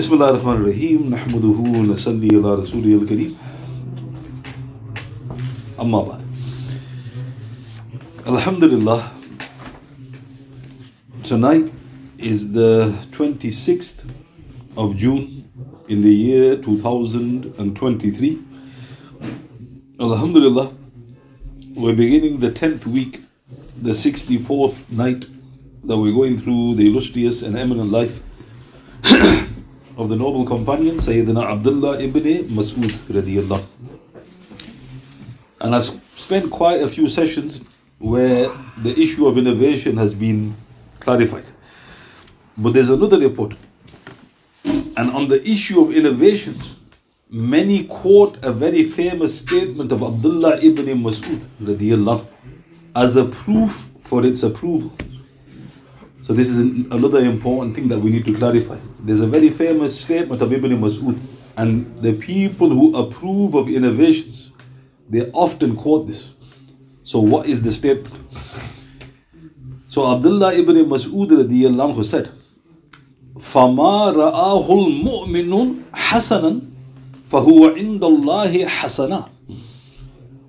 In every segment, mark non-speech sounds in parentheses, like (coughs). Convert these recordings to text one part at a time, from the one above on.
بسم الله الرحمن الرحيم نحمده ونصلي على رسوله الكريم أما بعد Alhamdulillah tonight is the 26th of June in the year 2023 Alhamdulillah we're beginning the 10th week the 64th night that we're going through the illustrious and eminent life of the noble companion Sayyidina Abdullah ibn Mas'ud radiyallahu. And I've spent quite a few sessions where the issue of innovation has been clarified. But there's another report. And on the issue of innovations, many quote a very famous statement of Abdullah ibn Mas'ud radiyallahu as a proof for its approval. So this is another important thing that we need to clarify. There's a very famous statement of Ibn Mas'ud, and the people who approve of innovations, they often quote this. So what is the statement? So Abdullah ibn Mas'ud radiyallahu anhu said, فَمَا رَآهُ الْمُؤْمِنُونَ حَسَنًا فَهُوَ عِنْدَ اللَّهِ حَسَنًا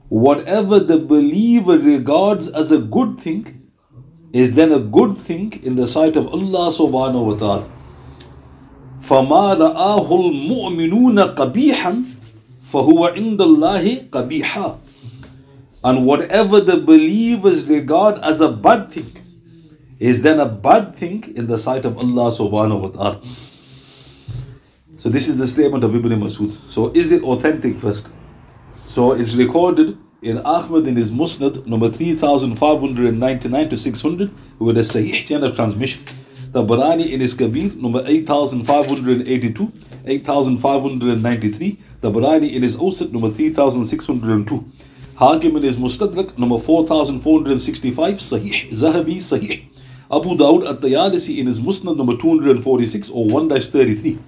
Whatever the believer regards as a good thing, is then a good thing in the sight of Allah subhanahu wa ta'ala. فَمَا رَآهُ الْمُؤْمِنُونَ قَبِيحًا فَهُوَ عِنْدَ اللَّهِ قَبِيحًا And whatever the believers regard as a bad thing is then a bad thing in the sight of Allah subhanahu wa ta'ala. So this is the statement of Ibn Masud. So is it authentic first? So it's recorded in Ahmad in his Musnad number 3599 to 600 with a Sahih chain of transmission. Tabarani in his Kabir number 8582, 8593. Tabarani in his Awsat number 3602. Hakim in his Mustadrak number 4465, Sahih, Zahabi, Sahih. Abu Dawud at Tayalisi in his Musnad number 246 or 1 33.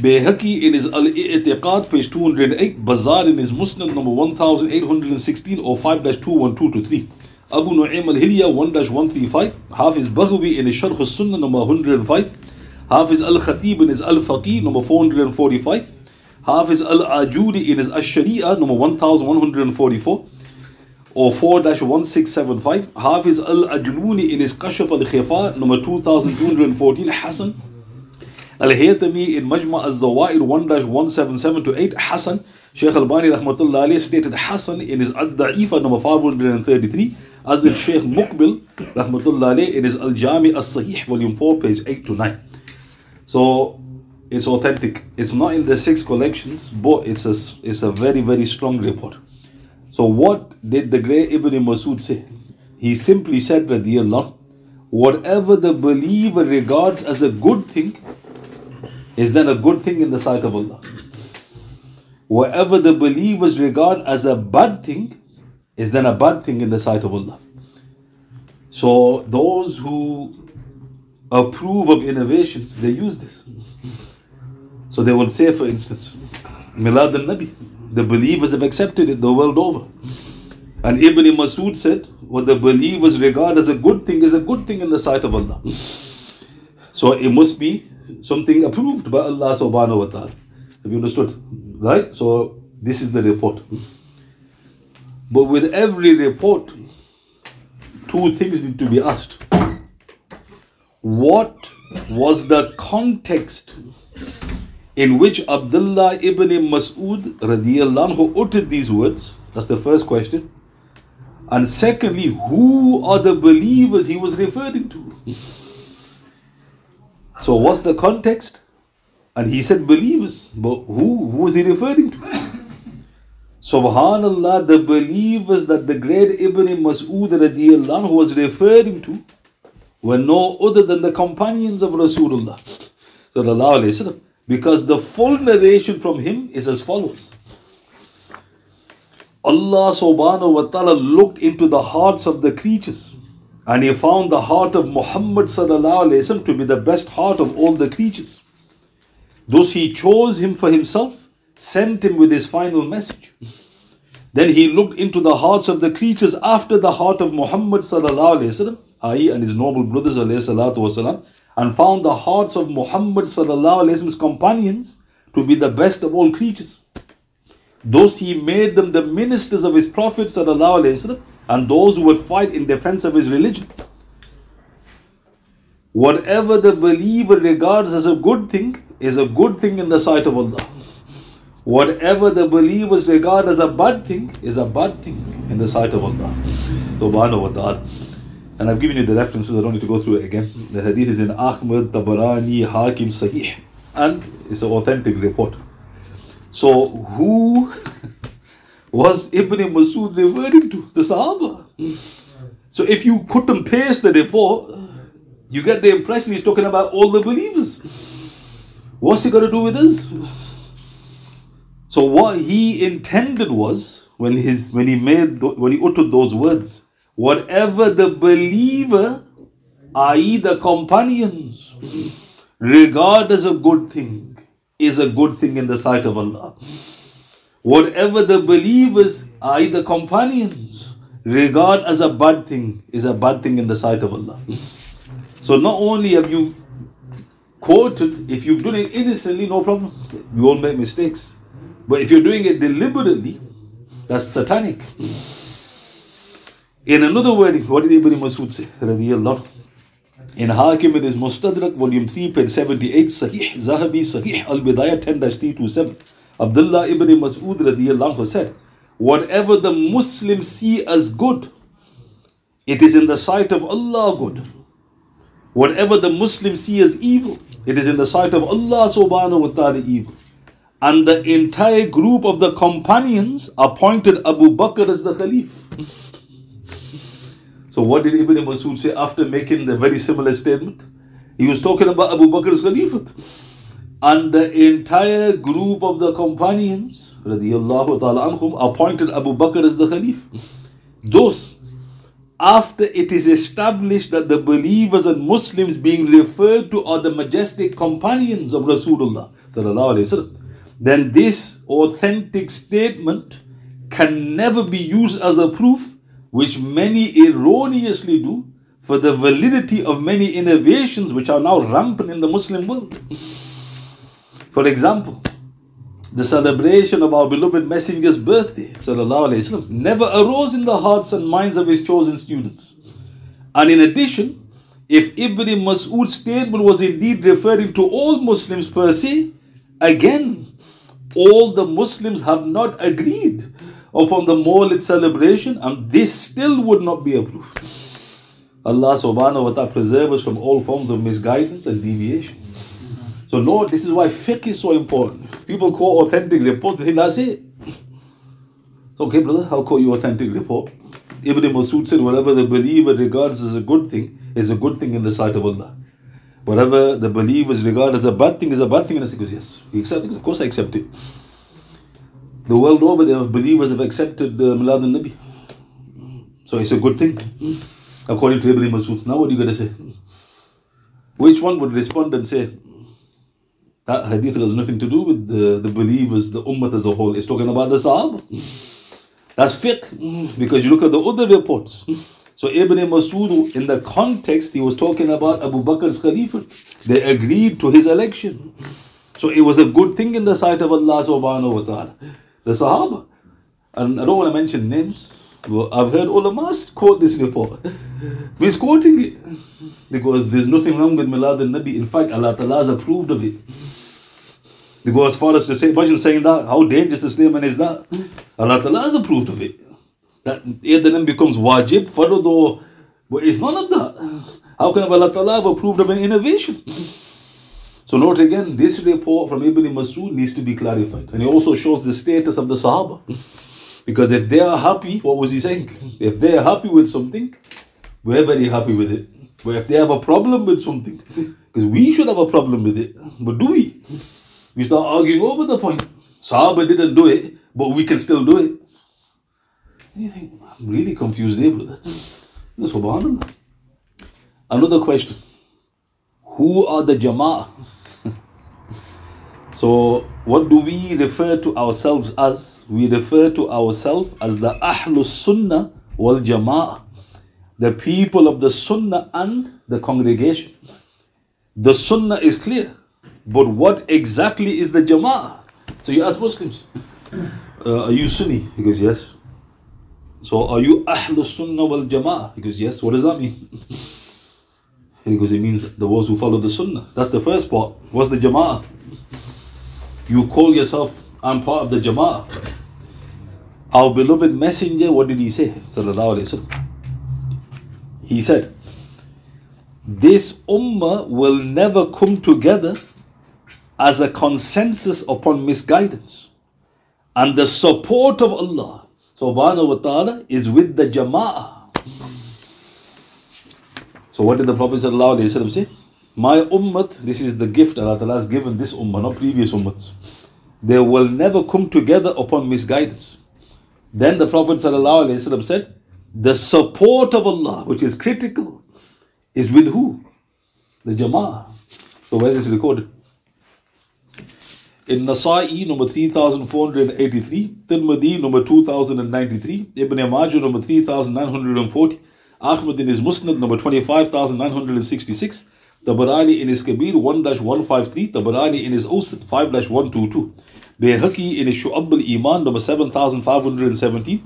Bayhaqi in his Al I'tiqad, page 208, Bazar in his Musnad number 1816 or 5 212 to 3. Abu Nu'aym al Hilya 1 135, Hafiz Baghawi in his Sharh al Sunnah number 105, Hafiz al Khatib in his Al Faqih number 445, Hafiz al Ajudi in his Al Sharia number 1144 or 4 1675, Hafiz al Ajluni in his Kashaf al Khifa number 2214, Hassan. Al-Haytami in Majma al-Zawaid 1-177 to 8 Hassan. Shaykh Al-Bani rahmatullah alayhi stated Hassan in his Ad-Da'ifa number 533 as in Shaykh Muqbil rahmatullah alayhi in his Al-Jami al-Sahih volume 4 page 8 to 9 so it's authentic. It's not in the six collections but it's a, it's a very very strong report. So what did the great Ibn Masud say? He simply said radiyallahu whatever the believer regards as a good thing is then a good thing in the sight of Allah. Whatever the believers regard as a bad thing is then a bad thing in the sight of Allah. So those who approve of innovations, they use this. So they will say, for instance, Milad al-Nabi, the believers have accepted it the world over. And Ibn Masud said, what the believers regard as a good thing is a good thing in the sight of Allah. So it must be something approved by Allah subhanahu wa ta'ala. Have you understood? Right? So this is the report. But with every report, two things need to be asked. What was the context in which Abdullah ibn Mas'ud radiallahu uttered these words? That's the first question. And secondly, who are the believers he was referring to? So what's the context? And he said believers. But who? Who was he referring to? (laughs) Subhanallah, the believers that the great Ibn Mas'ud radiallahu was referring to were no other than the companions of Rasulullah. Sallallahu alayhi wasallam. Because the full narration from him is as follows. Allah subhanahu wa ta'ala looked into the hearts of the creatures and he found the heart of Muhammad to be the best heart of all the creatures. Thus he chose him for himself, sent him with his final message. Then he looked into the hearts of the creatures after the heart of Muhammad i.e. and his noble brothers wasalam, and found the hearts of Muhammad Wasallam's companions to be the best of all creatures. Thus he made them the ministers of his Prophet Wasallam and those who would fight in defense of his religion. Whatever the believer regards as a good thing is a good thing in the sight of Allah. Whatever the believers regard as a bad thing is a bad thing in the sight of Allah. Subhanahu wa ta'ala. And I've given you the references, I don't need to go through it again. The hadith is in Ahmad, Tabarani, Hakim, Sahih. And it's an authentic report. So, who (laughs) was Ibn Masud referring to? The Sahaba. So, if you cut and paste the report, you get the impression he's talking about all the believers. What's he got to do with us? So, what he intended was when his when he made when he uttered those words whatever the believer, i.e., the companions, regard as a good thing, is a good thing in the sight of Allah. Whatever the believers, i.e., the companions, regard as a bad thing, is a bad thing in the sight of Allah. So not only have you quoted, if you've done it innocently, no problem. You won't make mistakes. But if you're doing it deliberately, that's satanic. In another word, what did Ibn Masud say? In Hakim, it is Mustadrak, volume 3, page 78, Sahih, Zahabi, Sahih, Al Bidayah 10 327. Abdullah ibn Mas'ud radiallahu said, Whatever the Muslims see as good, it is in the sight of Allah good. Whatever the Muslims see as evil, it is in the sight of Allah subhanahu wa ta'ala evil. And the entire group of the companions appointed Abu Bakr as the Khalif. So what did Ibn Masud say after making the very similar statement? He was talking about Abu Bakr's Khalifat. And the entire group of the companions, radiallahu appointed Abu Bakr as the Khalif. Those, after it is established that the believers and Muslims being referred to are the majestic companions of Rasulullah, then this authentic statement can never be used as a proof which many erroneously do for the validity of many innovations which are now rampant in the Muslim world. For example, the celebration of our beloved Messenger's birthday وسلم, never arose in the hearts and minds of his chosen students. And in addition, if Ibn Mas'ud's statement was indeed referring to all Muslims per se, again, all the Muslims have not agreed upon the Mawlid celebration, and this still would not be approved. Allah subhanahu wa ta'ala preserve us from all forms of misguidance and deviation. So, no, this is why fiqh is so important. People quote authentic report, they think that's it. Okay, brother, I'll quote you authentic report. Ibn Masud said, whatever the believer regards as a good thing is a good thing in the sight of Allah. Whatever the believers regard as a bad thing is a bad thing. And I said, yes, he accepts it. Of course I accept it. The world over, the believers have accepted the Milad al-Nabi. So it's a good thing, according to Ibn Masud. Now what are you going to say? Which one would respond and say, that hadith has nothing to do with the, the believers, the ummah as a whole. It's talking about the Sahaba. That's fiqh, because you look at the other reports. So Ibn Masud, in the context, he was talking about Abu Bakr's Khalifa. They agreed to his election. So it was a good thing in the sight of Allah subhanahu wa ta'ala the Sahaba. And I don't want to mention names, I've heard ulamas quote this report. We're quoting it because there's nothing wrong with Milad al Nabi. In fact, Allah Ta'ala has approved of it. They go as far as to say, imagine saying that, how dangerous a statement is that? Allah Ta'ala has approved of it. That Eid then becomes wajib, farad or, but it's none of that. How can Allah Ta'ala have approved of an innovation? So note again, this report from Ibn Masud needs to be clarified. And it also shows the status of the Sahaba. Because if they are happy, what was he saying? If they are happy with something, we're very happy with it. But if they have a problem with something, because we should have a problem with it, but do we? We start arguing over the point. Sahaba didn't do it, but we can still do it. you think, I'm really confused here, brother. Subhanallah. Another question. Who are the Jama'ah? (laughs) So, what do we refer to ourselves as? We refer to ourselves as the Ahlus Sunnah wal Jama'ah, the people of the Sunnah and the congregation. The sunnah is clear. But what exactly is the jama'ah? So you ask Muslims, (coughs) uh, are you Sunni? He goes, yes. So are you Ahlul Sunnah wal Jama'ah? He goes, yes. What does that mean? (laughs) he goes, it means the ones who follow the Sunnah. That's the first part. What's the Jama'ah? You call yourself, I'm part of the Jama'ah. Our beloved messenger, what did he say? Sallallahu Alaihi Wasallam. He said, this ummah will never come together as a consensus upon misguidance. And the support of Allah subhanahu wa ta'ala is with the jama'ah. So what did the Prophet say? My ummat, this is the gift Allah Ta'ala has given this ummah, not previous ummats. They will never come together upon misguidance. Then the Prophet said, the support of Allah, which is critical, is with who? The Jama'ah. So where is this recorded? In Nasa'i number 3483, Tirmidhi number 2093, Ibn Majah number 3940, Ahmad in his Musnad number 25966, Tabarani in his Kabir 1-153, Tabarani in his Awsat 5-122, Bayhaqi in his Shu'ab al-Iman number 7517,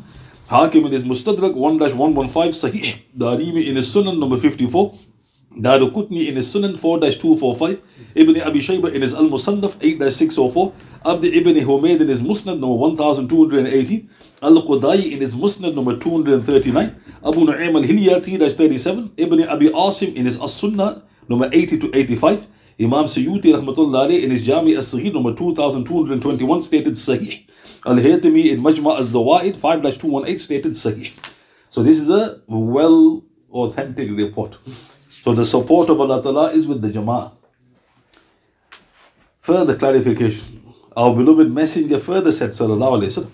Hakim in his Mustadrak 1-115, Sahih, Darimi in his Sunan number 54, Darukutni in his Sunan 4-245, Ibn Abi Shayba in his Al Musannaf 8-604, Abd ibn Humayd in his Musnad number 1280, Al Qudai in his Musnad number 239, Abu Nu'aym al Hilya 3-37, Ibn Abi Asim in his As Sunnah number 80 to 85, Imam Sayyuti rahmatullah in his Jami as Sahih number 2221 stated Sahih. Al Haytami in Majma al Zawaid 5-218 stated Sahih. So this is a well authentic report. So the support of Allah Ta'ala is with the Jama'ah. Further clarification. Our beloved messenger further said, Sallallahu Alaihi Wasallam,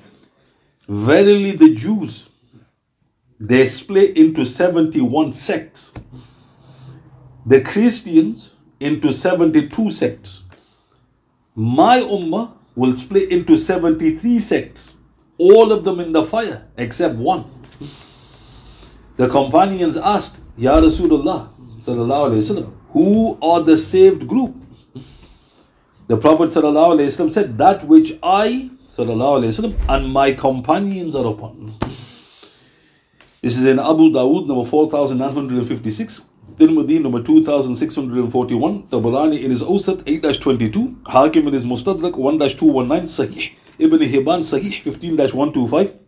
Verily the Jews, they split into 71 sects. The Christians into 72 sects. My ummah will split into 73 sects, all of them in the fire except one. The companions asked, Ya Rasulullah, who are the saved group? The Prophet وسلم, said, That which I وسلم, and my companions are upon. This is in Abu Dawood number 4956, Tirmidhi number 2641, Tabarani in his Awsat 8 22, Hakim in his Mustadrak 1 219, Sahih, Ibn Hibban Sahih 15 125.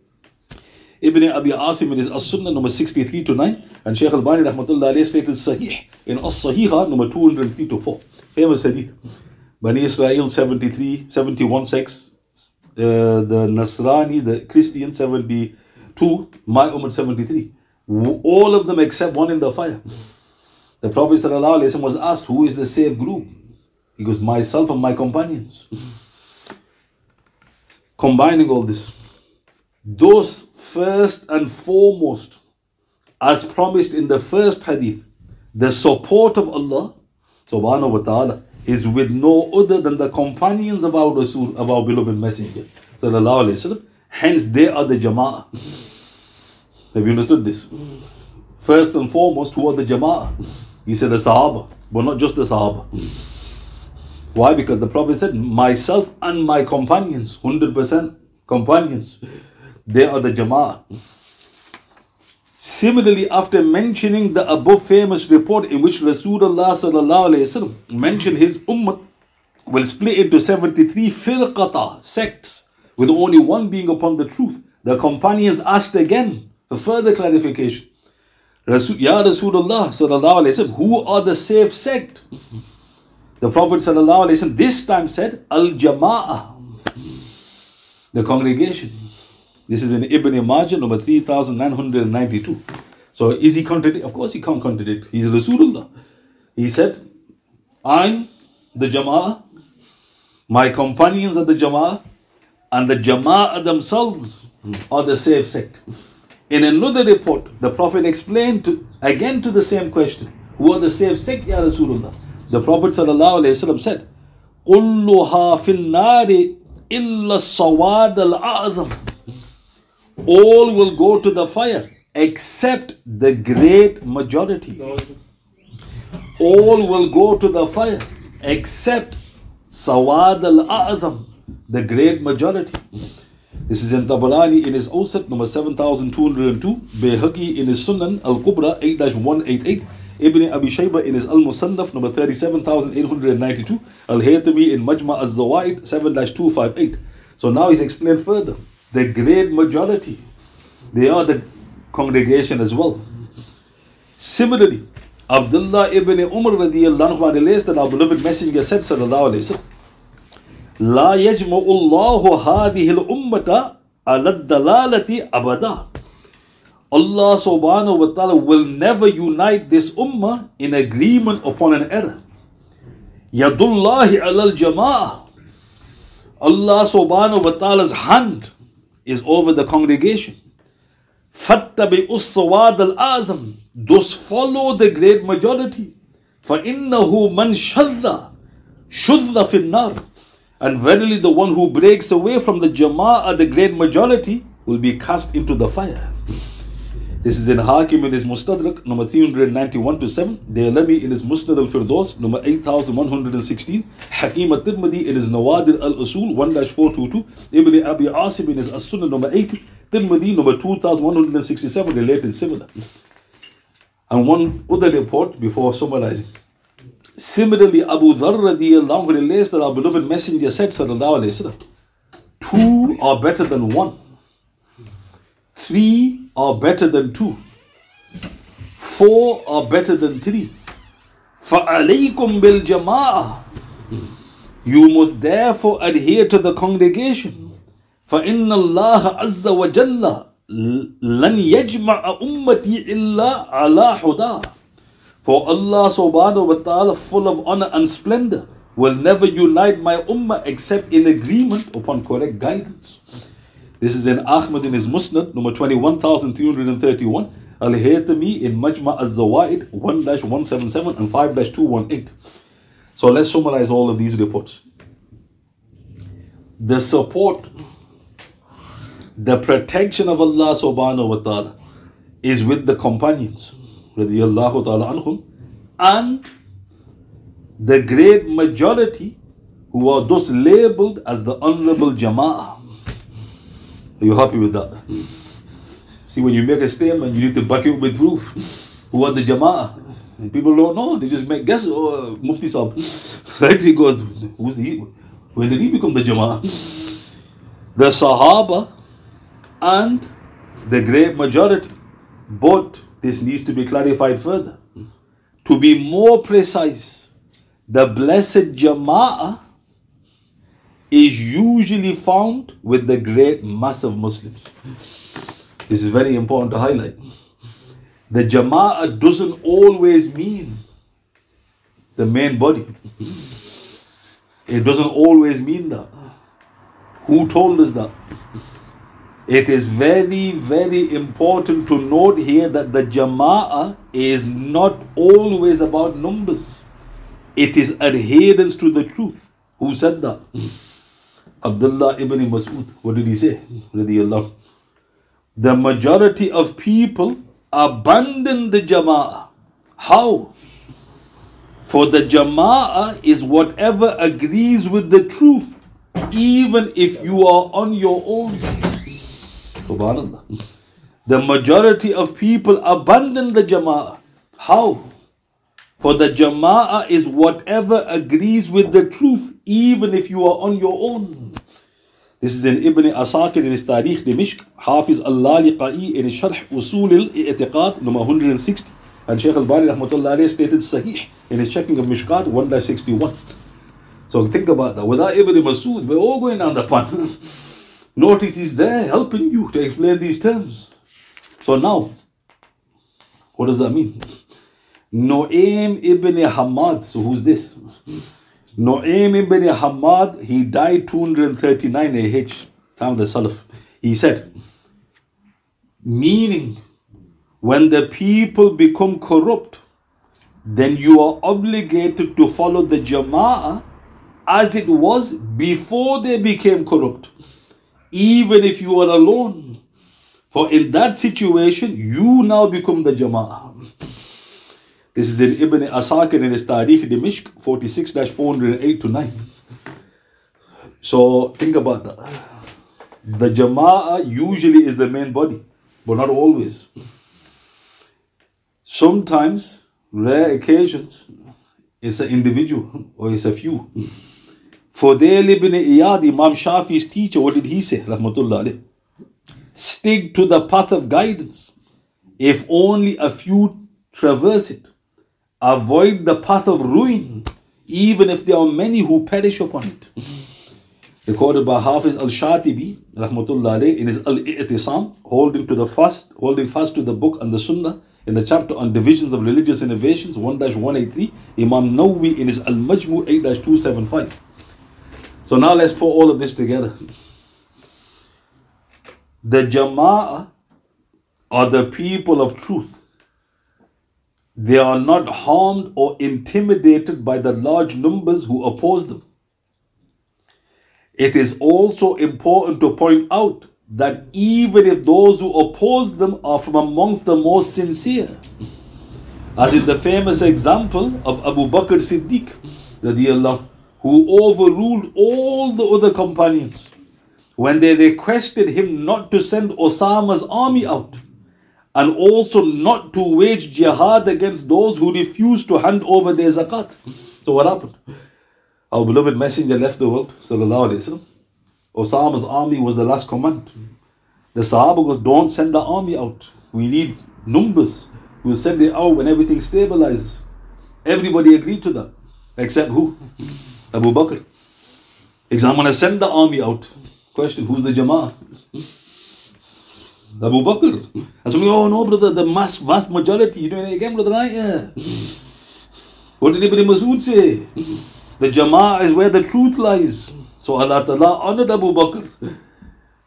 Ibn Abi Asim in his As-Sunnah number 63 to 9 and Shaykh Al-Bani rahmatullah alayhi stated Sahih in As-Sahiha number 203 to 4. Famous hadith. Bani Israel 73, 71 sects, uh, the Nasrani, the Christian 72, my Ummah 73. All of them except one in the fire. The Prophet ﷺ was asked, Who is the safe group? He goes, Myself and my companions. Combining all this, those first and foremost, as promised in the first hadith, the support of Allah subhanahu wa ta'ala is with no other than the companions of our Rasul, of our beloved Messenger. Hence, they are the Jama'ah. Have you understood this? First and foremost, who are the Jama'ah? He said the Sahaba, but not just the Sahaba. Why? Because the Prophet said, myself and my companions, 100% companions. They are the Jama'ah. Similarly, after mentioning the above famous report in which Rasulullah mentioned his ummah will split into 73 firqata, sects, with only one being upon the truth, the companions asked again for further clarification. Rasul, ya Rasulullah who are the safe sect? The Prophet this time said, Al Jama'ah, the congregation. This is in Ibn Majah, number 3992. So is he contradict? Of course he can't contradict. He's Rasulullah. He said, I'm the Jama'ah, my companions are the Jama'ah, and the Jama'ah themselves are the safe sect. In another report, the Prophet explained to, again to the same question, who are the safe sect, Ya Rasulullah? The Prophet ﷺ said, كلها في النار إلا السواد الأعظم all will go to the fire except the great majority. all will go to the fire except Sawad al-A'zam, the great majority. This is in Tabarani in his Awsat number 7202, Bayhaqi in his Sunan al-Kubra 8-188, Ibn Abi Shayba in his Al-Musannaf number 37892, Al-Haytami in Majma al-Zawaid 7-258. So now he's explained further The great majority, they are the congregation as well. Similarly, Abdullah ibn Umar radiallahu anhu relates that our beloved messenger said sallallahu alayhi wa sallam, لا يجمع الله هذه الأمة على الدلالة أبدا Allah subhanahu wa ta'ala will never unite this ummah in agreement upon an error. Yadullahi alal jama'ah. Allah subhanahu wa ta'ala's hand is over the congregation. Fattabi ussawad al-azam. Thus follow the great majority. فَإِنَّهُ مَنْ شَذَّ شُذَّ فِي النَّارِ And verily the one who breaks away from the jama'ah, the great majority, will be cast into the fire. This is in Hakim in his Mustadrak, number 391 to 7. Daylami in his Musnad al Firdaus, number 8116. Hakim al Tirmidhi in his Nawadir al Usul, 1 422. Ibn Abi Asim in his As Sunnah, number 80. Tirmidhi, number 2167, related similar. And one other report before summarizing. Similarly, Abu Dharr radiallahu relates that our beloved messenger said, sallallahu alayhi wasallam, two are better than one. Three are better than two. Four are better than three. فَعَلَيْكُمْ بِالْجَمَاعَةِ You must therefore adhere to the congregation. فَإِنَّ اللَّهَ عَزَّ وَجَلَّ لَنْ يَجْمَعَ أُمَّتِي إِلَّا عَلَى حُدَى For Allah subhanahu wa ta'ala full of honor and splendor will never unite my ummah except in agreement upon correct guidance. This is in Ahmad in his Musnad, number 21331. Al Haytami in Majma al Zawaid 1 177 and 5 218. So let's summarize all of these reports. The support, the protection of Allah subhanahu wa ta'ala is with the companions, radiallahu ta'ala anhum, and the great majority who are thus labeled as the honorable jama'ah. Are you happy with that? See, when you make a statement, you need to back it with proof. Who are the Jama'ah? And people don't know. They just make guess. Oh, Mufti Sahib. (laughs) Right? He goes, who's he? When did he become the Jama'ah? The Sahaba and the great majority. But this needs to be clarified further. To be more precise, the blessed Jama'ah is usually found with the great mass of Muslims. This is very important to highlight. The Jama'ah doesn't always mean the main body. It doesn't always mean that. Who told us that? It is very, very important to note here that the Jama'ah is not always about numbers. It is adherence to the truth. Who said that? Abdullah ibn Mas'ud, what did he say? The majority of people abandon the jama'ah. How? For the jama'ah is whatever agrees with the truth, even if you are on your own. Subhanallah. The majority of people abandon the jama'ah. How? For the jama'ah is whatever agrees with the truth, even if you are on your own. This is in Ibn Asakir in his Tarikh Dimishq, Hafiz Al-Laliqai in his Sharh Usul al-I'tiqad number 160, and Shaykh al-Bani rahmatullah stated Sahih in his checking of Mishkat 1-61. So think about that. Without Ibn Masud, we're all going down the pun. (laughs) Notice he's there helping you to explain these terms. So now, what does that mean? Nu'aym ibn Hamad. So who's this? Nu'aym ibn Hamad, he died 239 AH, time of the Salaf. He said, meaning, when the people become corrupt, then you are obligated to follow the Jama'ah as it was before they became corrupt, even if you are alone. For in that situation, you now become the Jama'ah. This is in Ibn Asakir in his Tarikh Dimishq 46 408 to 9. So think about that. The Jama'ah usually is the main body, but not always. Sometimes, rare occasions, it's an individual or it's a few. Fudail ibn Iyad, Imam Shafi's teacher, what did he say? Rahmatullah Stick to the path of guidance. If only a few traverse it. Avoid the path of ruin, even if there are many who perish upon it. Recorded by Hafiz al-Shatibi, rahmatullah in his Al-I'tisam, holding to the fast, holding fast to the book and the Sunnah, in the chapter on divisions of religious innovations, 1-183, Imam Nawawi in his Al-Majmu 8-275. So now let's put all of this together. The Jama'ah are the people of truth. They are not harmed or intimidated by the large numbers who oppose them. It is also important to point out that even if those who oppose them are from amongst the most sincere, as in the famous example of Abu Bakr Siddiq, who overruled all the other companions when they requested him not to send Osama's army out and also not to wage jihad against those who refuse to hand over their zakat. So what happened? Our beloved messenger left the world, Osama's army was the last command. The Sahaba goes, don't send the army out. We need numbers. We'll send it out when everything stabilizes. Everybody agreed to that. Except who? Abu Bakr. Exam gonna send the army out. Question, who's the Jama'ah? Abu Bakr. And somebody, oh no, brother, the mass, vast majority. You know, again, brother? Right? Yeah. What did Ibn Masud say? The Jama'ah is where the truth lies. So Allah Ta'ala honored Abu Bakr,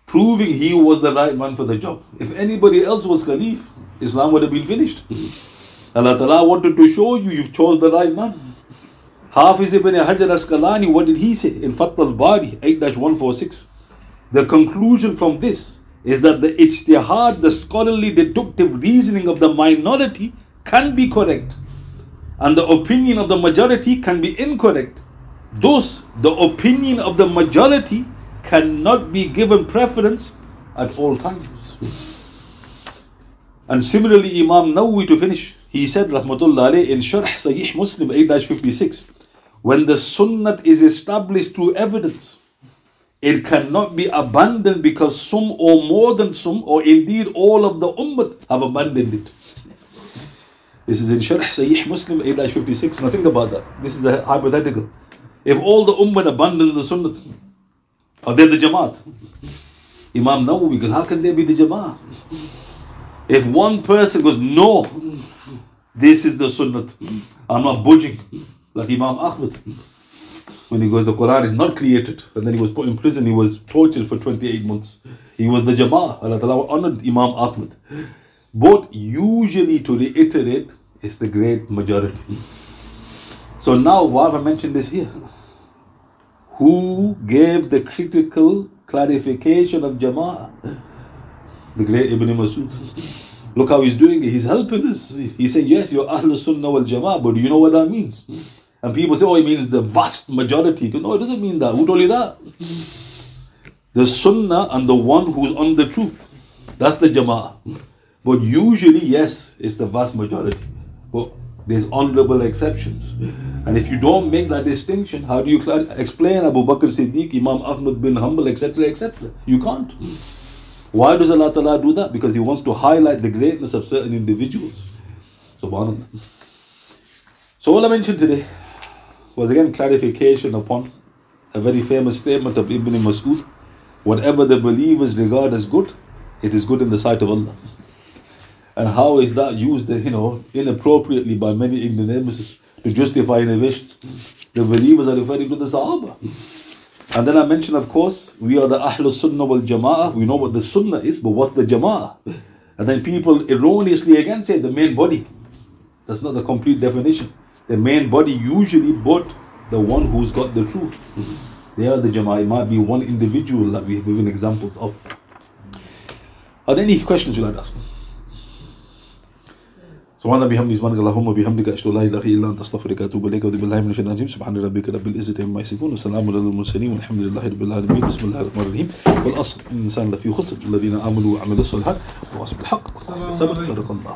proving he was the right man for the job. If anybody else was Khalif, Islam would have been finished. Allah Ta'ala wanted to show you you've chose the right man. Hafiz ibn Hajar Asqalani, what did he say in Fath al-Bari 8-146? The conclusion from this is that the ijtihad, the scholarly deductive reasoning of the minority can be correct and the opinion of the majority can be incorrect. Thus, the opinion of the majority cannot be given preference at all times. And similarly, Imam Nawawi to finish, he said, Rahmatullah in Sharh Sahih Muslim 8 56, when the sunnah is established through evidence, it cannot be abandoned because some or more than some, or indeed all of the ummah have abandoned it. This is in Sharh Sahih Muslim 8 56. Now think about that. This is a hypothetical. If all the ummah abandons the sunnah, are they the jamaat? Imam Nawawi goes, how can they be the jamaat? If one person goes, no, this is the sunnah, I'm not budging, like Imam Ahmed. When he goes, the Quran is not created, and then he was put in prison, he was tortured for 28 months. He was the Jama'ah. Allah Ta'ala honored Imam Ahmed. But usually, to reiterate, it's the great majority. So now, why have I mentioned this here? Who gave the critical clarification of Jama'ah? The great Ibn Masud. Look how he's doing it. He's helping us. He's saying, yes, you're Ahlul Sunnah wal Jama'ah, but do you know what that means? And people say, oh, it means the vast majority. No, it doesn't mean that. Who told you that? The Sunnah and the one who's on the truth. That's the Jama'ah. But usually, yes, it's the vast majority. But there's honorable exceptions. And if you don't make that distinction, how do you explain Abu Bakr Siddiq, Imam Ahmad bin Hanbal, etc., etc.? You can't. Why does Allah Ta'ala do that? Because He wants to highlight the greatness of certain individuals. Subhanallah. So, all I mentioned today was again clarification upon a very famous statement of Ibn Mas'ud whatever the believers regard as good, it is good in the sight of Allah. And how is that used, you know, inappropriately by many ignoramuses to justify innovation? The believers are referring to the Sahaba. And then I mentioned, of course, we are the Ahlul Sunnah wal Jama'ah. We know what the Sunnah is, but what's the Jama'ah? And then people erroneously again say the main body. That's not the complete definition. The main body usually, but the one who's got the truth. They are the Jama'ah. It might be one individual that we've given examples of. Are there any questions you'd like to ask? سبحان الله بحمده سبحانك اللهم وبحمدك اشهد ان لا اله الا انت استغفرك واتوب اليك واتوب بالله من الشيطان الرجيم سبحان ربك رب العزه عما يصفون وسلام على المرسلين والحمد لله رب العالمين بسم الله الرحمن الرحيم والاصل ان الانسان لفي خسر الذين امنوا وعملوا الصالحات وواصلوا بالحق صدق الله